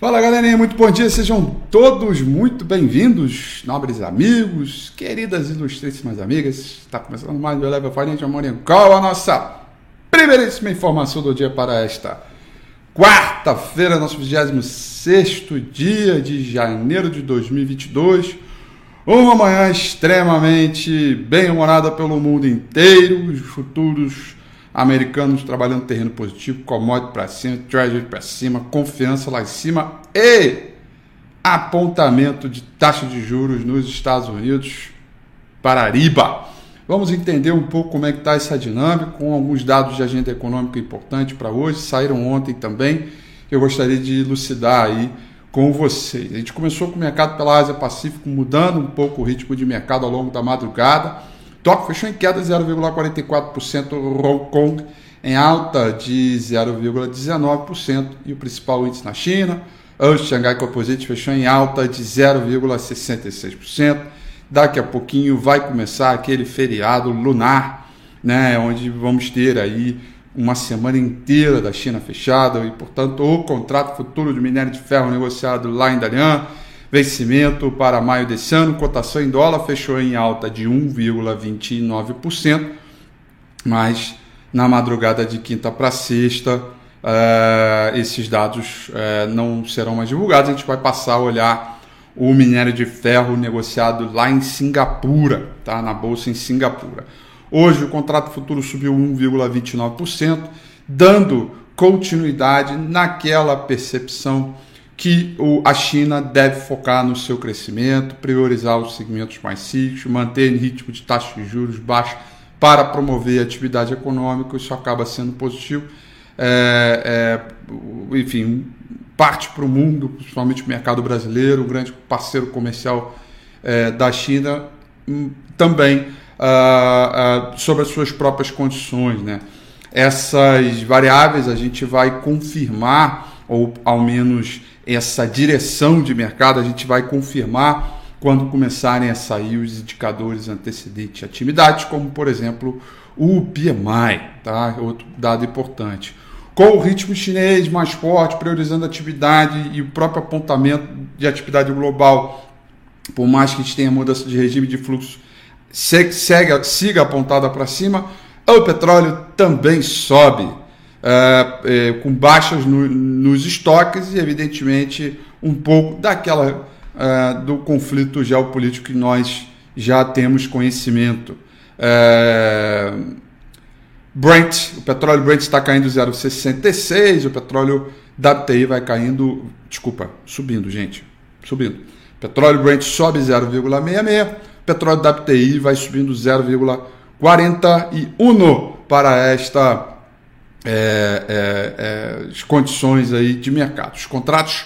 CNN, muito bom dia, sejam todos muito bem-vindos, nobres amigos, queridas ilustríssimas amigas. Está começando mais o Level Financial Morning Call, a nossa primeiríssima informação do dia para esta quarta-feira, nosso 26 dia de janeiro de 2022. Uma manhã extremamente bem-humorada pelo mundo inteiro, os futuros americanos trabalhando terreno positivo, commodity para cima, treasury para cima, confiança lá em cima e apontamento de taxa de juros nos Estados Unidos para riba. Vamos entender um pouco como é que está essa dinâmica, com alguns dados de agenda econômica importante para hoje, saíram ontem também, eu gostaria de elucidar aí com vocês. A gente começou com o mercado pela Ásia Pacífico, mudando um pouco o ritmo de mercado ao longo da madrugada, Tóquio fechou em queda de 0,44%, Hong Kong em alta de 0,19% e o principal índice na China, o Shanghai Composite fechou em alta de 0,66%. Daqui a pouquinho vai começar aquele feriado lunar, né, onde vamos ter aí uma semana inteira da China fechada e, portanto, o contrato futuro de minério de ferro negociado lá em Dalian Vencimento para maio desse ano, cotação em dólar fechou em alta de 1,29%, mas na madrugada de quinta para sexta, uh, esses dados uh, não serão mais divulgados. A gente vai passar a olhar o minério de ferro negociado lá em Singapura, tá? na bolsa em Singapura. Hoje o contrato futuro subiu 1,29%, dando continuidade naquela percepção que a China deve focar no seu crescimento, priorizar os segmentos mais cíclicos, manter em ritmo de taxa de juros baixa para promover a atividade econômica, isso acaba sendo positivo. É, é, enfim, parte para o mundo, principalmente o mercado brasileiro, o grande parceiro comercial é, da China, hum, também ah, ah, sobre as suas próprias condições. Né? Essas variáveis a gente vai confirmar, ou ao menos essa direção de mercado, a gente vai confirmar quando começarem a sair os indicadores antecedentes de atividade, como por exemplo o PMI, tá? outro dado importante. Com o ritmo chinês mais forte, priorizando a atividade e o próprio apontamento de atividade global, por mais que a gente tenha mudança de regime de fluxo, segue, siga apontada para cima, o petróleo também sobe é, com baixas no, nos estoques e, evidentemente, um pouco daquela é, do conflito geopolítico que nós já temos conhecimento. É, Brent, o petróleo Brent está caindo 0,66, o petróleo WTI vai caindo, desculpa, subindo, gente, subindo. Petróleo Brent sobe 0,66, petróleo WTI vai subindo 0,41 para esta é, é, é, as condições aí de mercado. Os contratos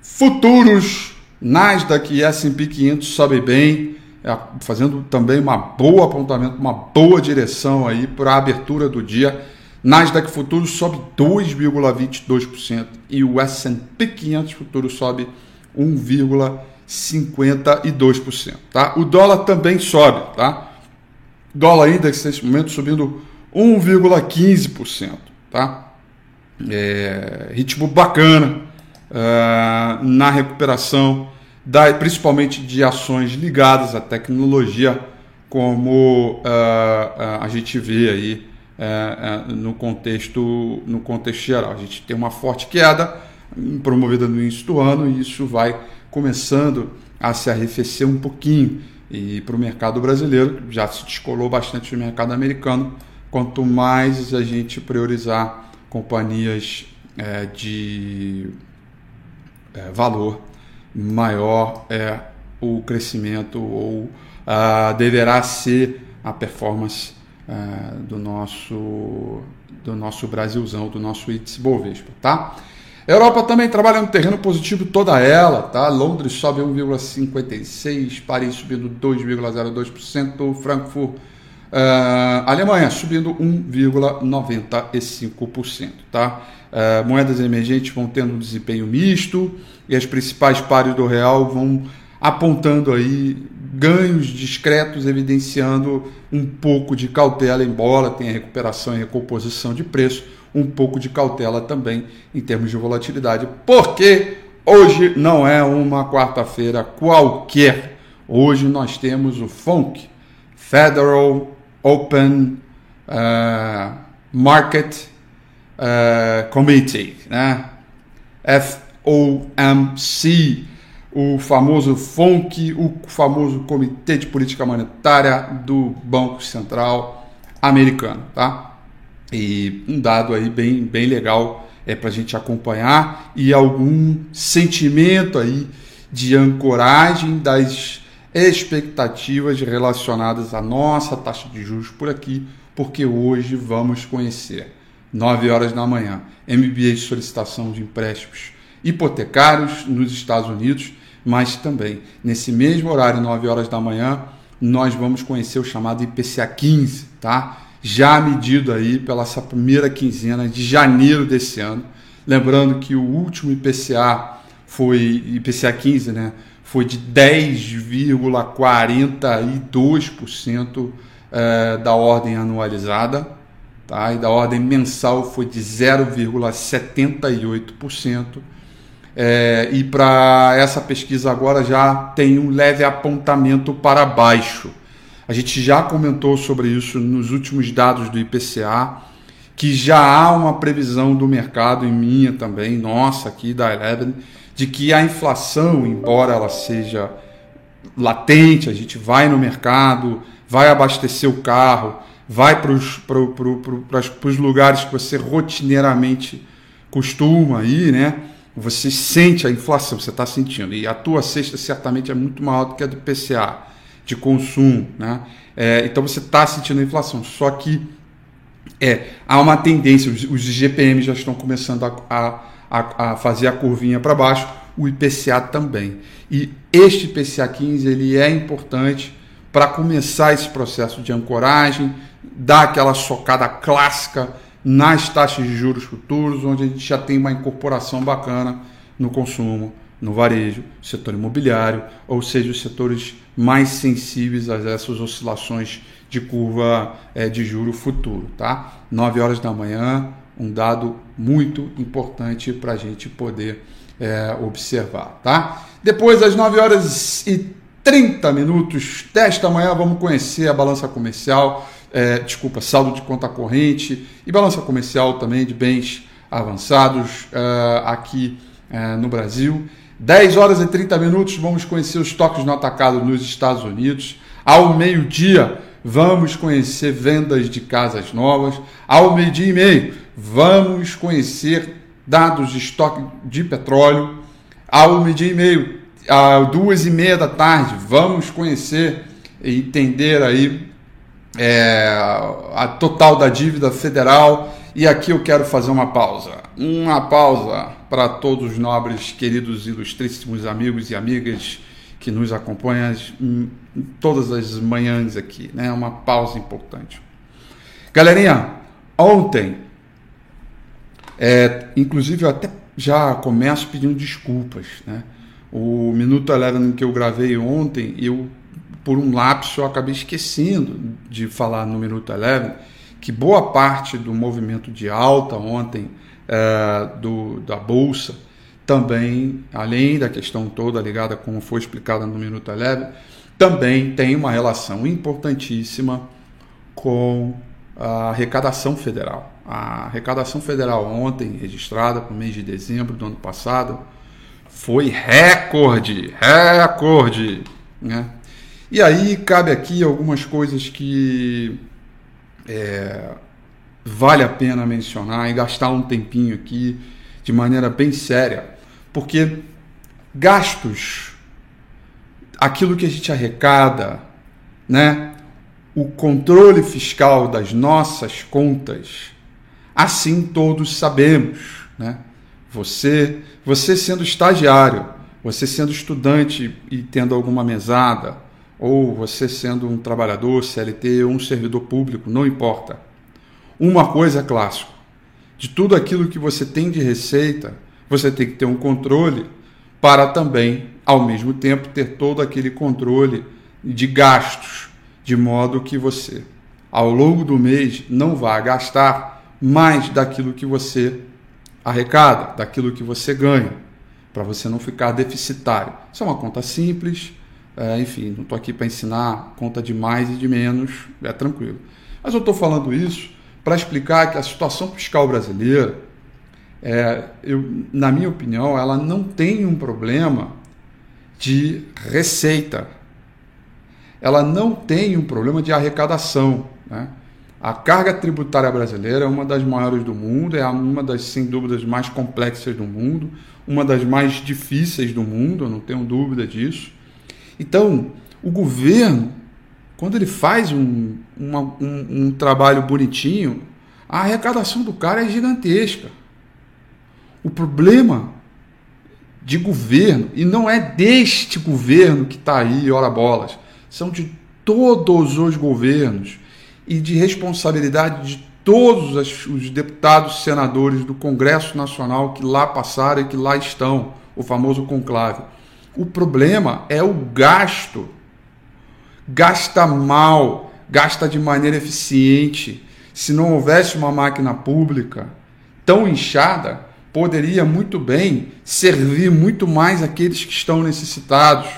futuros Nasdaq e S&P 500 sobe bem, é, fazendo também uma boa apontamento, uma boa direção aí para a abertura do dia. Nasdaq futuro sobe 2,22% e o S&P 500 futuro sobe 1,52%, tá? O dólar também sobe, tá? Dólar index nesse momento subindo 1,15% tá? É, ritmo bacana uh, na recuperação, da, principalmente de ações ligadas à tecnologia, como uh, a gente vê aí uh, no, contexto, no contexto geral. A gente tem uma forte queda promovida no início do ano e isso vai começando a se arrefecer um pouquinho. E para o mercado brasileiro, já se descolou bastante do mercado americano, quanto mais a gente priorizar companhias é, de é, valor, maior é o crescimento ou uh, deverá ser a performance uh, do nosso do nosso Brasilzão, do nosso índice Bovespa, tá? Europa também trabalha no terreno positivo toda ela, tá? Londres sobe 1,56, Paris subindo 2,02%, Frankfurt Uh, Alemanha subindo 1,95%. Tá? Uh, moedas emergentes vão tendo um desempenho misto e as principais pares do real vão apontando aí ganhos discretos, evidenciando um pouco de cautela, embora tenha recuperação e recomposição de preço, um pouco de cautela também em termos de volatilidade, porque hoje não é uma quarta-feira qualquer. Hoje nós temos o FONC, Federal Open uh, Market uh, Committee, né? FOMC, o famoso FONC, o famoso Comitê de Política Monetária do Banco Central Americano, tá? E um dado aí bem, bem legal é para a gente acompanhar e algum sentimento aí de ancoragem das expectativas relacionadas à nossa taxa de juros por aqui, porque hoje vamos conhecer, 9 horas da manhã, MBA de solicitação de empréstimos hipotecários nos Estados Unidos, mas também nesse mesmo horário, 9 horas da manhã, nós vamos conhecer o chamado IPCA 15, tá? Já medido aí pela essa primeira quinzena de janeiro desse ano. Lembrando que o último IPCA foi IPCA 15, né? Foi de 10,42% é, da ordem anualizada, tá? E da ordem mensal foi de 0,78%. É, e para essa pesquisa agora já tem um leve apontamento para baixo. A gente já comentou sobre isso nos últimos dados do IPCA, que já há uma previsão do mercado, e minha também, nossa aqui da Eleven, de que a inflação, embora ela seja latente, a gente vai no mercado, vai abastecer o carro, vai para os lugares que você rotineiramente costuma ir, né? Você sente a inflação, você está sentindo. E a tua cesta certamente é muito maior do que a do PCA, de consumo. Né? É, então você está sentindo a inflação. Só que é, há uma tendência, os, os GPM já estão começando a, a, a fazer a curvinha para baixo, o IPCA também. E este IPCA 15 ele é importante para começar esse processo de ancoragem, dar aquela socada clássica nas taxas de juros futuros, onde a gente já tem uma incorporação bacana no consumo, no varejo, setor imobiliário, ou seja, os setores mais sensíveis a essas oscilações de curva é, de juro futuro. Tá? 9 horas da manhã, um dado muito importante para a gente poder é, observar. Tá? Depois, às 9 horas e 30 minutos desta manhã, vamos conhecer a balança comercial é, desculpa, saldo de conta corrente e balança comercial também de bens avançados é, aqui é, no Brasil. 10 horas e 30 minutos, vamos conhecer os toques no atacado nos Estados Unidos. Ao meio-dia, vamos conhecer vendas de casas novas. Ao meio-dia e meio, vamos conhecer dados de estoque de petróleo. Ao meio-dia e meio, às duas e meia da tarde, vamos conhecer e entender aí é, a total da dívida federal. E aqui eu quero fazer uma pausa. Uma pausa para todos os nobres, queridos, ilustríssimos amigos e amigas que nos acompanham em todas as manhãs aqui. Né? Uma pausa importante. Galerinha, ontem, é, inclusive eu até já começo pedindo desculpas. Né? O Minuto Eleven que eu gravei ontem, eu por um lapso, eu acabei esquecendo de falar no Minuto Eleven que boa parte do movimento de alta ontem é, do, da Bolsa também, além da questão toda ligada como foi explicada no Minuto Eleven, também tem uma relação importantíssima com a arrecadação federal. A arrecadação federal ontem, registrada para o mês de dezembro do ano passado, foi recorde, recorde, né? E aí cabe aqui algumas coisas que é, vale a pena mencionar e gastar um tempinho aqui de maneira bem séria, porque gastos, aquilo que a gente arrecada, né, o controle fiscal das nossas contas, assim todos sabemos, né? Você, você sendo estagiário, você sendo estudante e tendo alguma mesada, ou você sendo um trabalhador, CLT ou um servidor público, não importa. Uma coisa é clássico: de tudo aquilo que você tem de receita, você tem que ter um controle para também, ao mesmo tempo, ter todo aquele controle de gastos, de modo que você, ao longo do mês, não vá gastar mais daquilo que você arrecada, daquilo que você ganha. para você não ficar deficitário. Isso é uma conta simples, é, enfim, não estou aqui para ensinar conta de mais e de menos, é tranquilo. Mas eu estou falando isso para explicar que a situação fiscal brasileira, é, eu, na minha opinião, ela não tem um problema de receita. Ela não tem um problema de arrecadação. Né? A carga tributária brasileira é uma das maiores do mundo, é uma das, sem dúvidas, mais complexas do mundo, uma das mais difíceis do mundo, não tenho dúvida disso. Então, o governo, quando ele faz um, uma, um, um trabalho bonitinho, a arrecadação do cara é gigantesca. O problema de governo, e não é deste governo que está aí, ora bolas, são de todos os governos e de responsabilidade de todos os deputados senadores do Congresso Nacional que lá passaram e que lá estão, o famoso conclave. O problema é o gasto. Gasta mal, gasta de maneira eficiente. Se não houvesse uma máquina pública tão inchada, poderia muito bem servir muito mais aqueles que estão necessitados,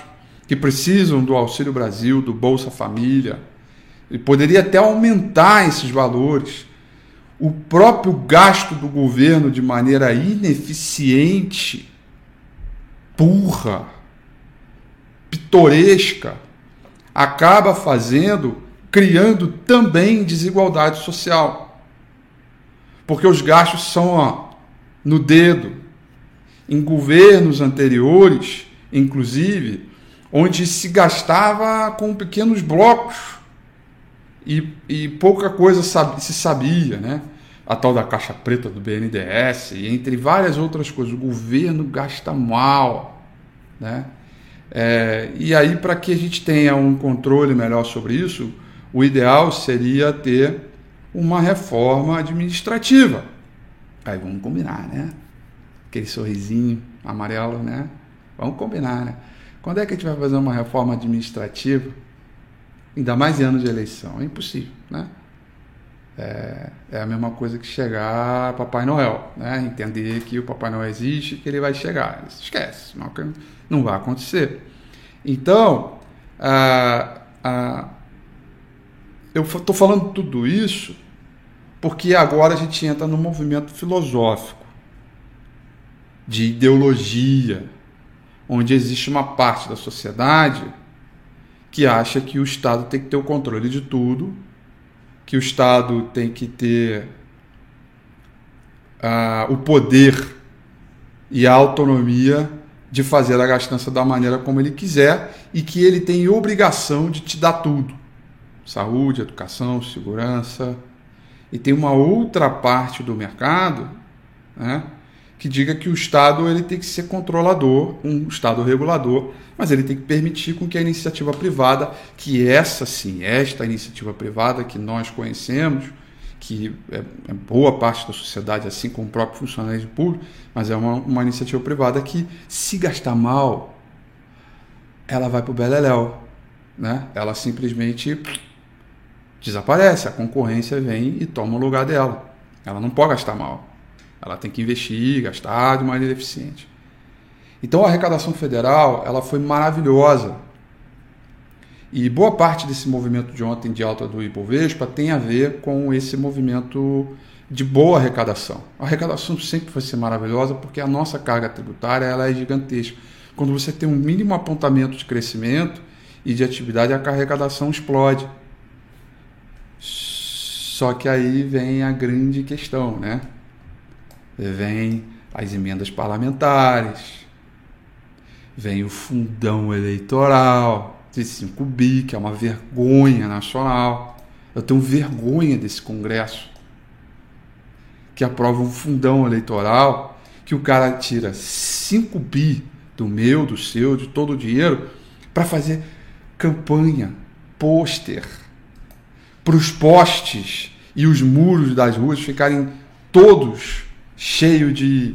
que precisam do Auxílio Brasil, do Bolsa Família. E poderia até aumentar esses valores. O próprio gasto do governo de maneira ineficiente, burra, pitoresca, acaba fazendo, criando também desigualdade social. Porque os gastos são ó, no dedo. Em governos anteriores, inclusive, onde se gastava com pequenos blocos e, e pouca coisa sabe, se sabia, né? A tal da caixa preta do BNDES, entre várias outras coisas. O governo gasta mal, né? É, e aí, para que a gente tenha um controle melhor sobre isso, o ideal seria ter uma reforma administrativa. Aí vamos combinar, né? Aquele sorrisinho amarelo, né? Vamos combinar, né? Quando é que a gente vai fazer uma reforma administrativa? Ainda mais em anos de eleição. É impossível, né? É, é, a mesma coisa que chegar Papai Noel, né? Entender que o Papai Noel existe, que ele vai chegar. Esquece, não, não vai acontecer. Então, ah, ah, eu estou falando tudo isso porque agora a gente entra no movimento filosófico de ideologia, onde existe uma parte da sociedade que acha que o Estado tem que ter o controle de tudo, que o Estado tem que ter uh, o poder e a autonomia de fazer a gastança da maneira como ele quiser e que ele tem obrigação de te dar tudo: saúde, educação, segurança, e tem uma outra parte do mercado né, que diga que o Estado ele tem que ser controlador, um Estado regulador, mas ele tem que permitir com que a iniciativa privada, que essa sim, esta iniciativa privada que nós conhecemos, que é, é boa parte da sociedade, assim como o próprio funcionalismo público, mas é uma, uma iniciativa privada que, se gastar mal, ela vai para o Beleléu. Né? Ela simplesmente desaparece, a concorrência vem e toma o lugar dela. Ela não pode gastar mal. Ela tem que investir, gastar de maneira eficiente. Então a arrecadação federal ela foi maravilhosa. E boa parte desse movimento de ontem de alta do Ibovespa tem a ver com esse movimento de boa arrecadação. A arrecadação sempre vai ser maravilhosa porque a nossa carga tributária ela é gigantesca. Quando você tem um mínimo apontamento de crescimento e de atividade, a arrecadação explode. Só que aí vem a grande questão, né? Vem as emendas parlamentares, vem o fundão eleitoral de 5 bi, que é uma vergonha nacional. Eu tenho vergonha desse Congresso que aprova um fundão eleitoral que o cara tira 5 bi do meu, do seu, de todo o dinheiro para fazer campanha, pôster para os postes e os muros das ruas ficarem todos cheios de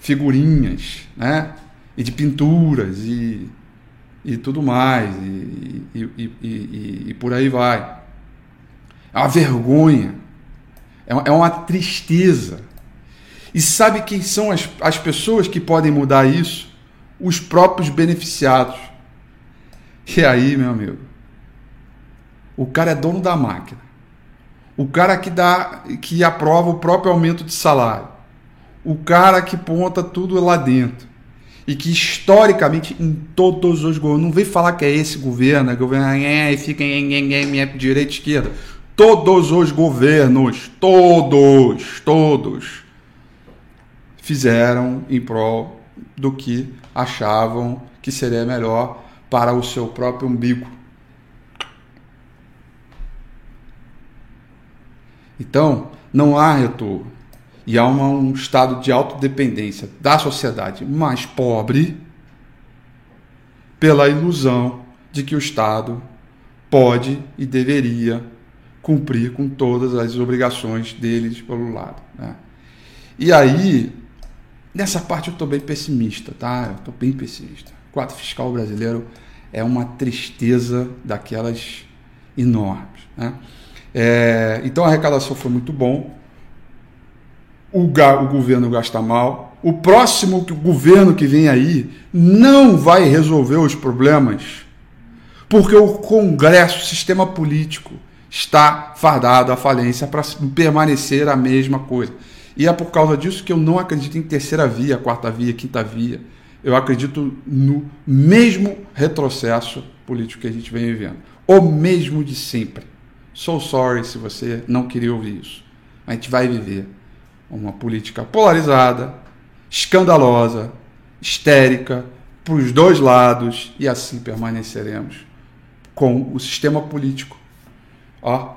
figurinhas, né? E de pinturas e, e tudo mais, e, e, e, e por aí vai. É uma vergonha, é uma, é uma tristeza. E sabe quem são as, as pessoas que podem mudar isso? Os próprios beneficiados. E aí, meu amigo, o cara é dono da máquina. O cara que dá, que aprova o próprio aumento de salário. O cara que ponta tudo lá dentro. E que historicamente em todos os governos, não vem falar que é esse governo, é governo é, fica em, em, em, em direita e esquerda. Todos os governos, todos, todos fizeram em prol do que achavam que seria melhor para o seu próprio umbigo. Então, não há retorno. E há uma, um estado de autodependência da sociedade mais pobre pela ilusão de que o Estado pode e deveria cumprir com todas as obrigações deles pelo lado. Né? E aí, Nessa parte eu estou bem pessimista, tá? Eu estou bem pessimista. O quadro fiscal brasileiro é uma tristeza daquelas enormes. Né? É, então a arrecadação foi muito bom. O, o governo gasta mal. O próximo governo que vem aí não vai resolver os problemas, porque o Congresso, o sistema político, está fardado à falência para permanecer a mesma coisa. E é por causa disso que eu não acredito em terceira via, quarta via, quinta via. Eu acredito no mesmo retrocesso político que a gente vem vivendo. O mesmo de sempre. So sorry se você não queria ouvir isso. A gente vai viver uma política polarizada, escandalosa, histérica, para os dois lados, e assim permaneceremos com o sistema político. Ó,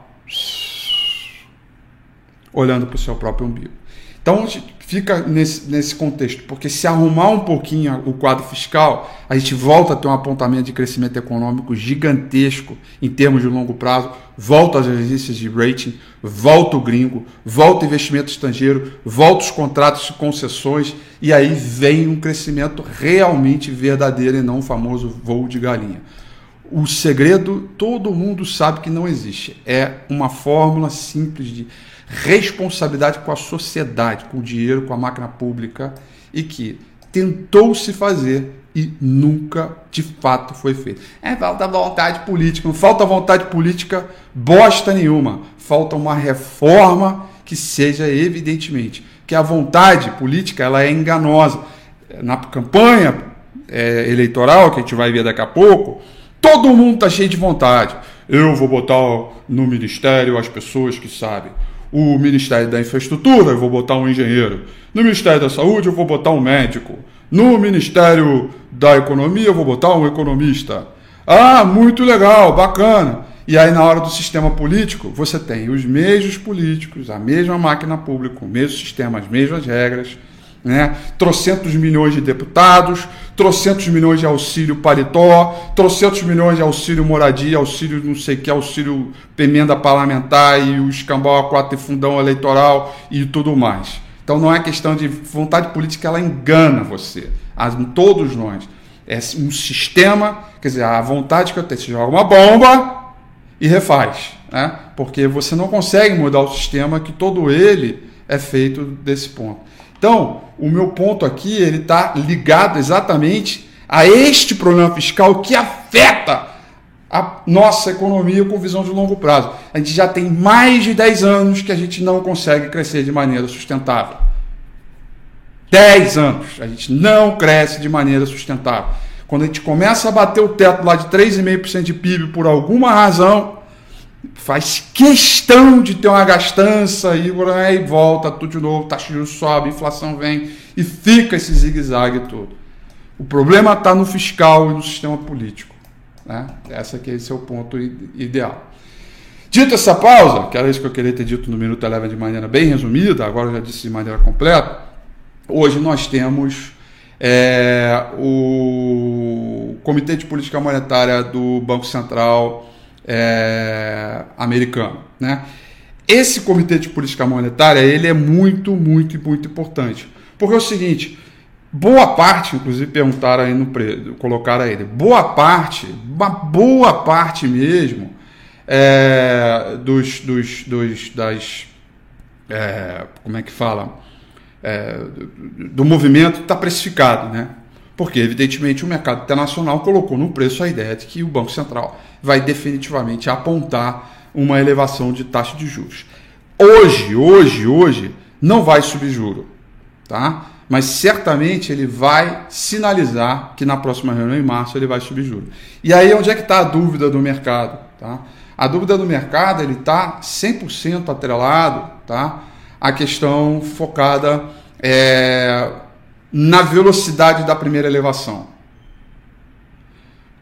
olhando para o seu próprio umbigo. Então fica nesse, nesse contexto, porque se arrumar um pouquinho o quadro fiscal, a gente volta a ter um apontamento de crescimento econômico gigantesco em termos de longo prazo, volta as agências de rating, volta o gringo, volta o investimento estrangeiro, volta os contratos de concessões, e aí vem um crescimento realmente verdadeiro e não o famoso voo de galinha. O segredo todo mundo sabe que não existe. É uma fórmula simples de responsabilidade com a sociedade, com o dinheiro, com a máquina pública e que tentou se fazer e nunca de fato foi feito. É falta vontade política, não falta vontade política bosta nenhuma. Falta uma reforma que seja evidentemente que a vontade política ela é enganosa. Na campanha é, eleitoral que a gente vai ver daqui a pouco, todo mundo está cheio de vontade. Eu vou botar no ministério as pessoas que sabem o Ministério da Infraestrutura, eu vou botar um engenheiro. No Ministério da Saúde, eu vou botar um médico. No Ministério da Economia, eu vou botar um economista. Ah, muito legal, bacana. E aí, na hora do sistema político, você tem os mesmos políticos, a mesma máquina pública, o mesmo sistema, as mesmas regras né? Trocentos milhões de deputados, trocentos milhões de auxílio paletó, trocentos milhões de auxílio moradia, auxílio não sei que, auxílio emenda parlamentar e o escambau a quatro e fundão eleitoral e tudo mais. Então não é questão de vontade política, ela engana você, as, todos nós. É um sistema, quer dizer, a vontade que eu tenho, você joga uma bomba e refaz, né? porque você não consegue mudar o sistema que todo ele é feito desse ponto. Então, o meu ponto aqui ele está ligado exatamente a este problema fiscal que afeta a nossa economia com visão de longo prazo. A gente já tem mais de 10 anos que a gente não consegue crescer de maneira sustentável. 10 anos a gente não cresce de maneira sustentável. Quando a gente começa a bater o teto lá de 3,5% de PIB por alguma razão, faz questão de ter uma gastança e aí volta tudo de novo, taxa de juros sobe, inflação vem e fica esse zigue-zague todo. O problema está no fiscal e no sistema político. Né? Essa aqui, esse é o ponto ideal. Dito essa pausa, que era isso que eu queria ter dito no Minuto Eleva de maneira bem resumida, agora eu já disse de maneira completa, hoje nós temos é, o Comitê de Política Monetária do Banco Central é, americano. Né? Esse comitê de política monetária ele é muito, muito, muito importante. Porque é o seguinte, boa parte, inclusive perguntaram aí no colocaram aí, boa parte, uma boa parte mesmo é, dos, dos, dos, das, é, como é que fala? é, do movimento está precificado, né? Porque, evidentemente, o mercado internacional colocou no preço a ideia de que o Banco Central vai definitivamente apontar uma elevação de taxa de juros. Hoje, hoje, hoje, não vai subir juro, tá? Mas certamente ele vai sinalizar que na próxima reunião em março ele vai subir juro. E aí onde é que está a dúvida do mercado, tá? A dúvida do mercado ele está 100% atrelado, tá? A questão focada é, na velocidade da primeira elevação.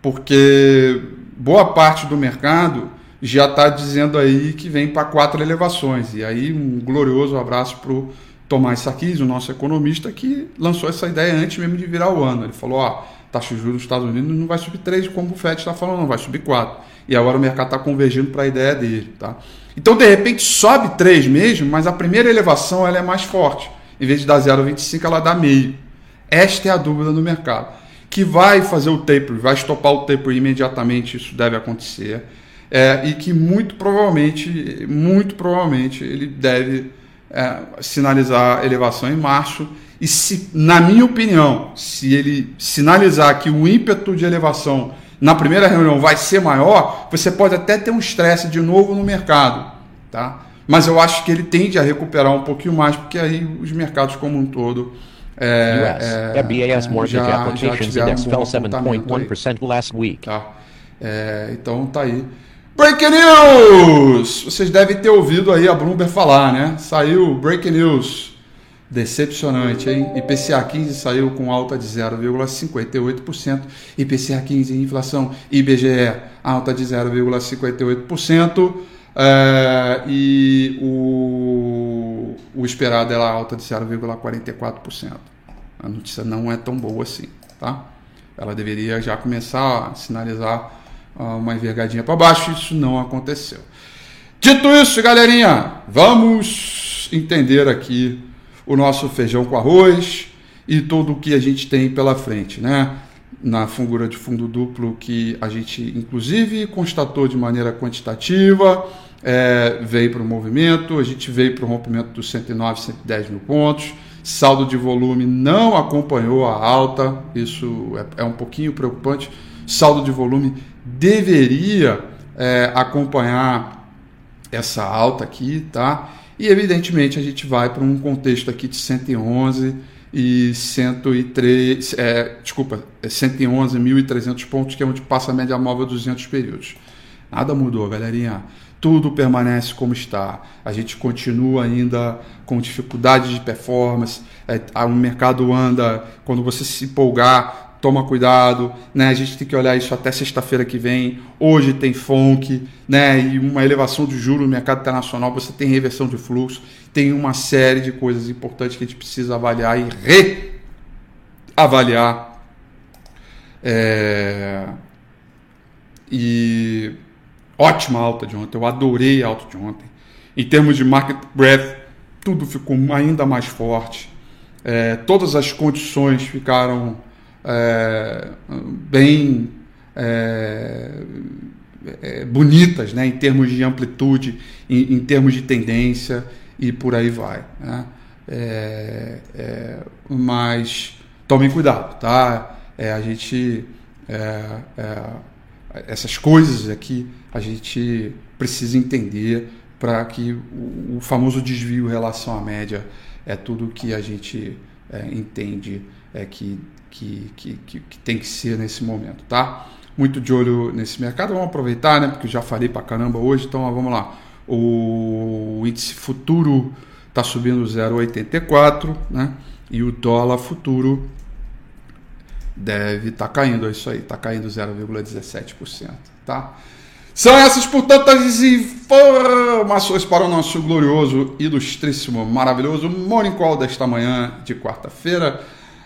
Porque boa parte do mercado já está dizendo aí que vem para quatro elevações. E aí um glorioso abraço para o Tomás Sarkis, o nosso economista, que lançou essa ideia antes mesmo de virar o ano. Ele falou, ó, taxa de juros dos Estados Unidos não vai subir três como o FED está falando, não, vai subir quatro. E agora o mercado está convergindo para a ideia dele. Tá? Então, de repente, sobe três mesmo, mas a primeira elevação ela é mais forte. Em vez de dar 0,25, ela dá meio. Esta é a dúvida do mercado. Que vai fazer o taper, vai estopar o taper imediatamente, isso deve acontecer. É, e que muito provavelmente, muito provavelmente, ele deve é, sinalizar elevação em março. E se, na minha opinião, se ele sinalizar que o ímpeto de elevação na primeira reunião vai ser maior, você pode até ter um estresse de novo no mercado, tá? Mas eu acho que ele tende a recuperar um pouquinho mais, porque aí os mercados como um todo é, é, BAS Mortgage já, Applications já Index fell 7.1% last week. Tá. É, então tá aí. Breaking News! Vocês devem ter ouvido aí a Bloomberg falar, né? Saiu Breaking News. Decepcionante, hein? IPCA 15 saiu com alta de 0,58%. IPCA 15 em inflação. IBGE alta de 0,58%. É, e o, o esperado era alta de 0,44%. A notícia não é tão boa assim, tá? Ela deveria já começar a sinalizar uh, uma envergadinha para baixo, isso não aconteceu. Dito isso, galerinha, vamos entender aqui o nosso feijão com arroz e tudo o que a gente tem pela frente, né? Na fungura de fundo duplo que a gente inclusive constatou de maneira quantitativa, é, veio para o movimento, a gente veio para o rompimento dos 109, 110 mil pontos, saldo de volume não acompanhou a alta, isso é, é um pouquinho preocupante. Saldo de volume deveria é, acompanhar essa alta aqui, tá? E evidentemente a gente vai para um contexto aqui de 111 e 103, é, desculpa, 111.300 pontos, que é onde passa a média móvel 200 períodos. Nada mudou, galerinha tudo permanece como está. A gente continua ainda com dificuldade de performance. É, o mercado anda, quando você se empolgar, toma cuidado. Né? A gente tem que olhar isso até sexta-feira que vem. Hoje tem FONC, né? e uma elevação de juros no mercado internacional. Você tem reversão de fluxo. Tem uma série de coisas importantes que a gente precisa avaliar e reavaliar. É... E ótima alta de ontem, eu adorei a alta de ontem. Em termos de market breadth, tudo ficou ainda mais forte. É, todas as condições ficaram é, bem é, é, bonitas, né, em termos de amplitude, em, em, termos de tendência e por aí vai. Né? É, é, mas tomem cuidado, tá? a gente essas coisas aqui a gente precisa entender para que o, o, famoso desvio em relação à média é tudo que a gente é, entende é que, que, que, que, tem que ser nesse momento, tá? Muito de olho nesse mercado, vamos aproveitar, né? Porque já falei para caramba hoje, então ó, vamos lá. O índice futuro está subindo 0,84, né? E o dólar futuro deve estar tá caindo, é isso aí, está caindo 0,17%, tá? São essas, portanto, as informações para o nosso glorioso, ilustríssimo, maravilhoso Morning Call desta manhã de quarta-feira.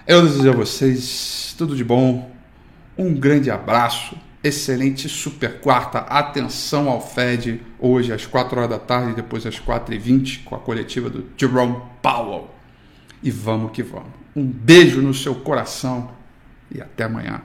Eu desejo a vocês tudo de bom, um grande abraço, excelente super quarta, atenção ao Fed, hoje às 4 horas da tarde, depois às 4h20, com a coletiva do Jerome Powell. E vamos que vamos. Um beijo no seu coração e até amanhã.